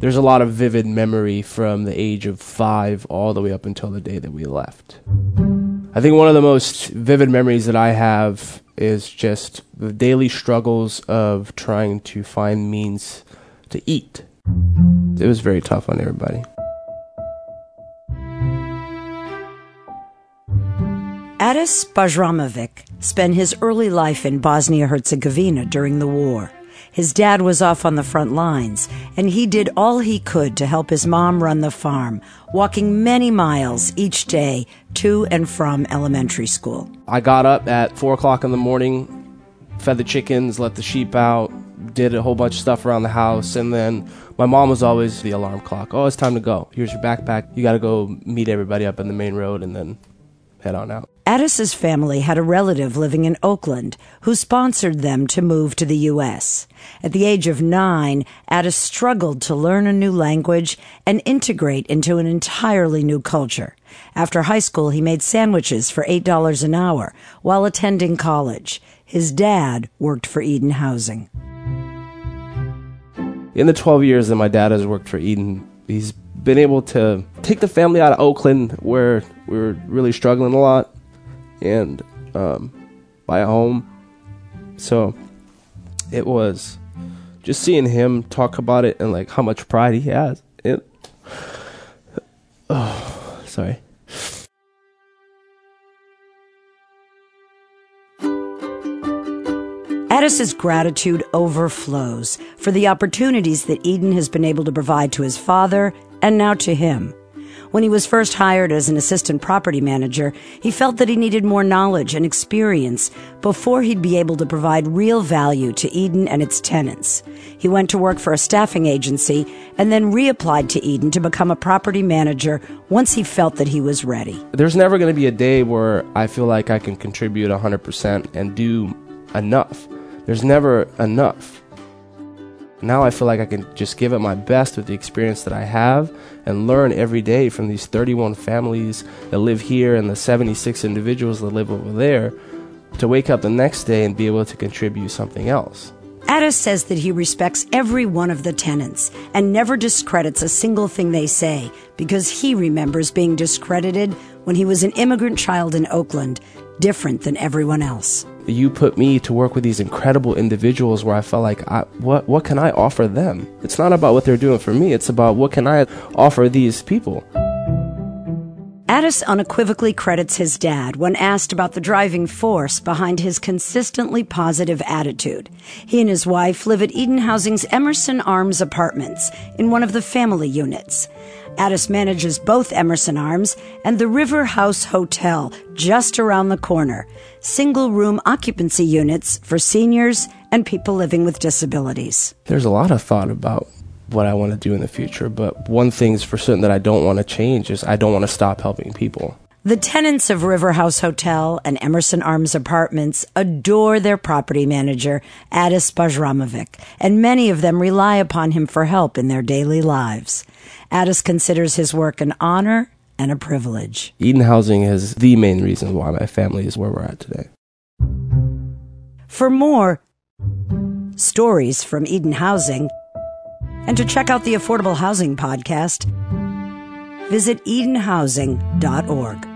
there's a lot of vivid memory from the age of five all the way up until the day that we left. I think one of the most vivid memories that I have is just the daily struggles of trying to find means to eat. It was very tough on everybody. Adis Bajramovic spent his early life in Bosnia Herzegovina during the war. His dad was off on the front lines, and he did all he could to help his mom run the farm, walking many miles each day to and from elementary school. I got up at 4 o'clock in the morning, fed the chickens, let the sheep out, did a whole bunch of stuff around the house, and then my mom was always the alarm clock. Oh, it's time to go. Here's your backpack. You got to go meet everybody up in the main road and then head on out. Adis's family had a relative living in Oakland who sponsored them to move to the U.S. At the age of nine, Adis struggled to learn a new language and integrate into an entirely new culture. After high school, he made sandwiches for $8 an hour while attending college. His dad worked for Eden Housing. In the 12 years that my dad has worked for Eden, he's been able to take the family out of Oakland where we were really struggling a lot and um, buy a home. So it was just seeing him talk about it and like how much pride he has. It, oh, sorry. Adis's gratitude overflows for the opportunities that Eden has been able to provide to his father and now to him. When he was first hired as an assistant property manager, he felt that he needed more knowledge and experience before he'd be able to provide real value to Eden and its tenants. He went to work for a staffing agency and then reapplied to Eden to become a property manager once he felt that he was ready. There's never going to be a day where I feel like I can contribute 100% and do enough. There's never enough. Now I feel like I can just give it my best with the experience that I have and learn every day from these 31 families that live here and the 76 individuals that live over there to wake up the next day and be able to contribute something else. Adis says that he respects every one of the tenants and never discredits a single thing they say because he remembers being discredited when he was an immigrant child in Oakland, different than everyone else you put me to work with these incredible individuals where I felt like, I, what what can I offer them? It's not about what they're doing for me. It's about what can I offer these people. Adis unequivocally credits his dad when asked about the driving force behind his consistently positive attitude. He and his wife live at Eden Housing's Emerson Arms apartments in one of the family units. Adis manages both Emerson Arms and the River House Hotel just around the corner, single room occupancy units for seniors and people living with disabilities. There's a lot of thought about what I want to do in the future, but one thing's for certain that I don't want to change is I don't want to stop helping people. The tenants of River House Hotel and Emerson Arms Apartments adore their property manager, Adis Bajramovic, and many of them rely upon him for help in their daily lives. Adis considers his work an honor and a privilege. Eden Housing is the main reason why my family is where we're at today. For more stories from Eden Housing, and to check out the Affordable Housing Podcast, visit EdenHousing.org.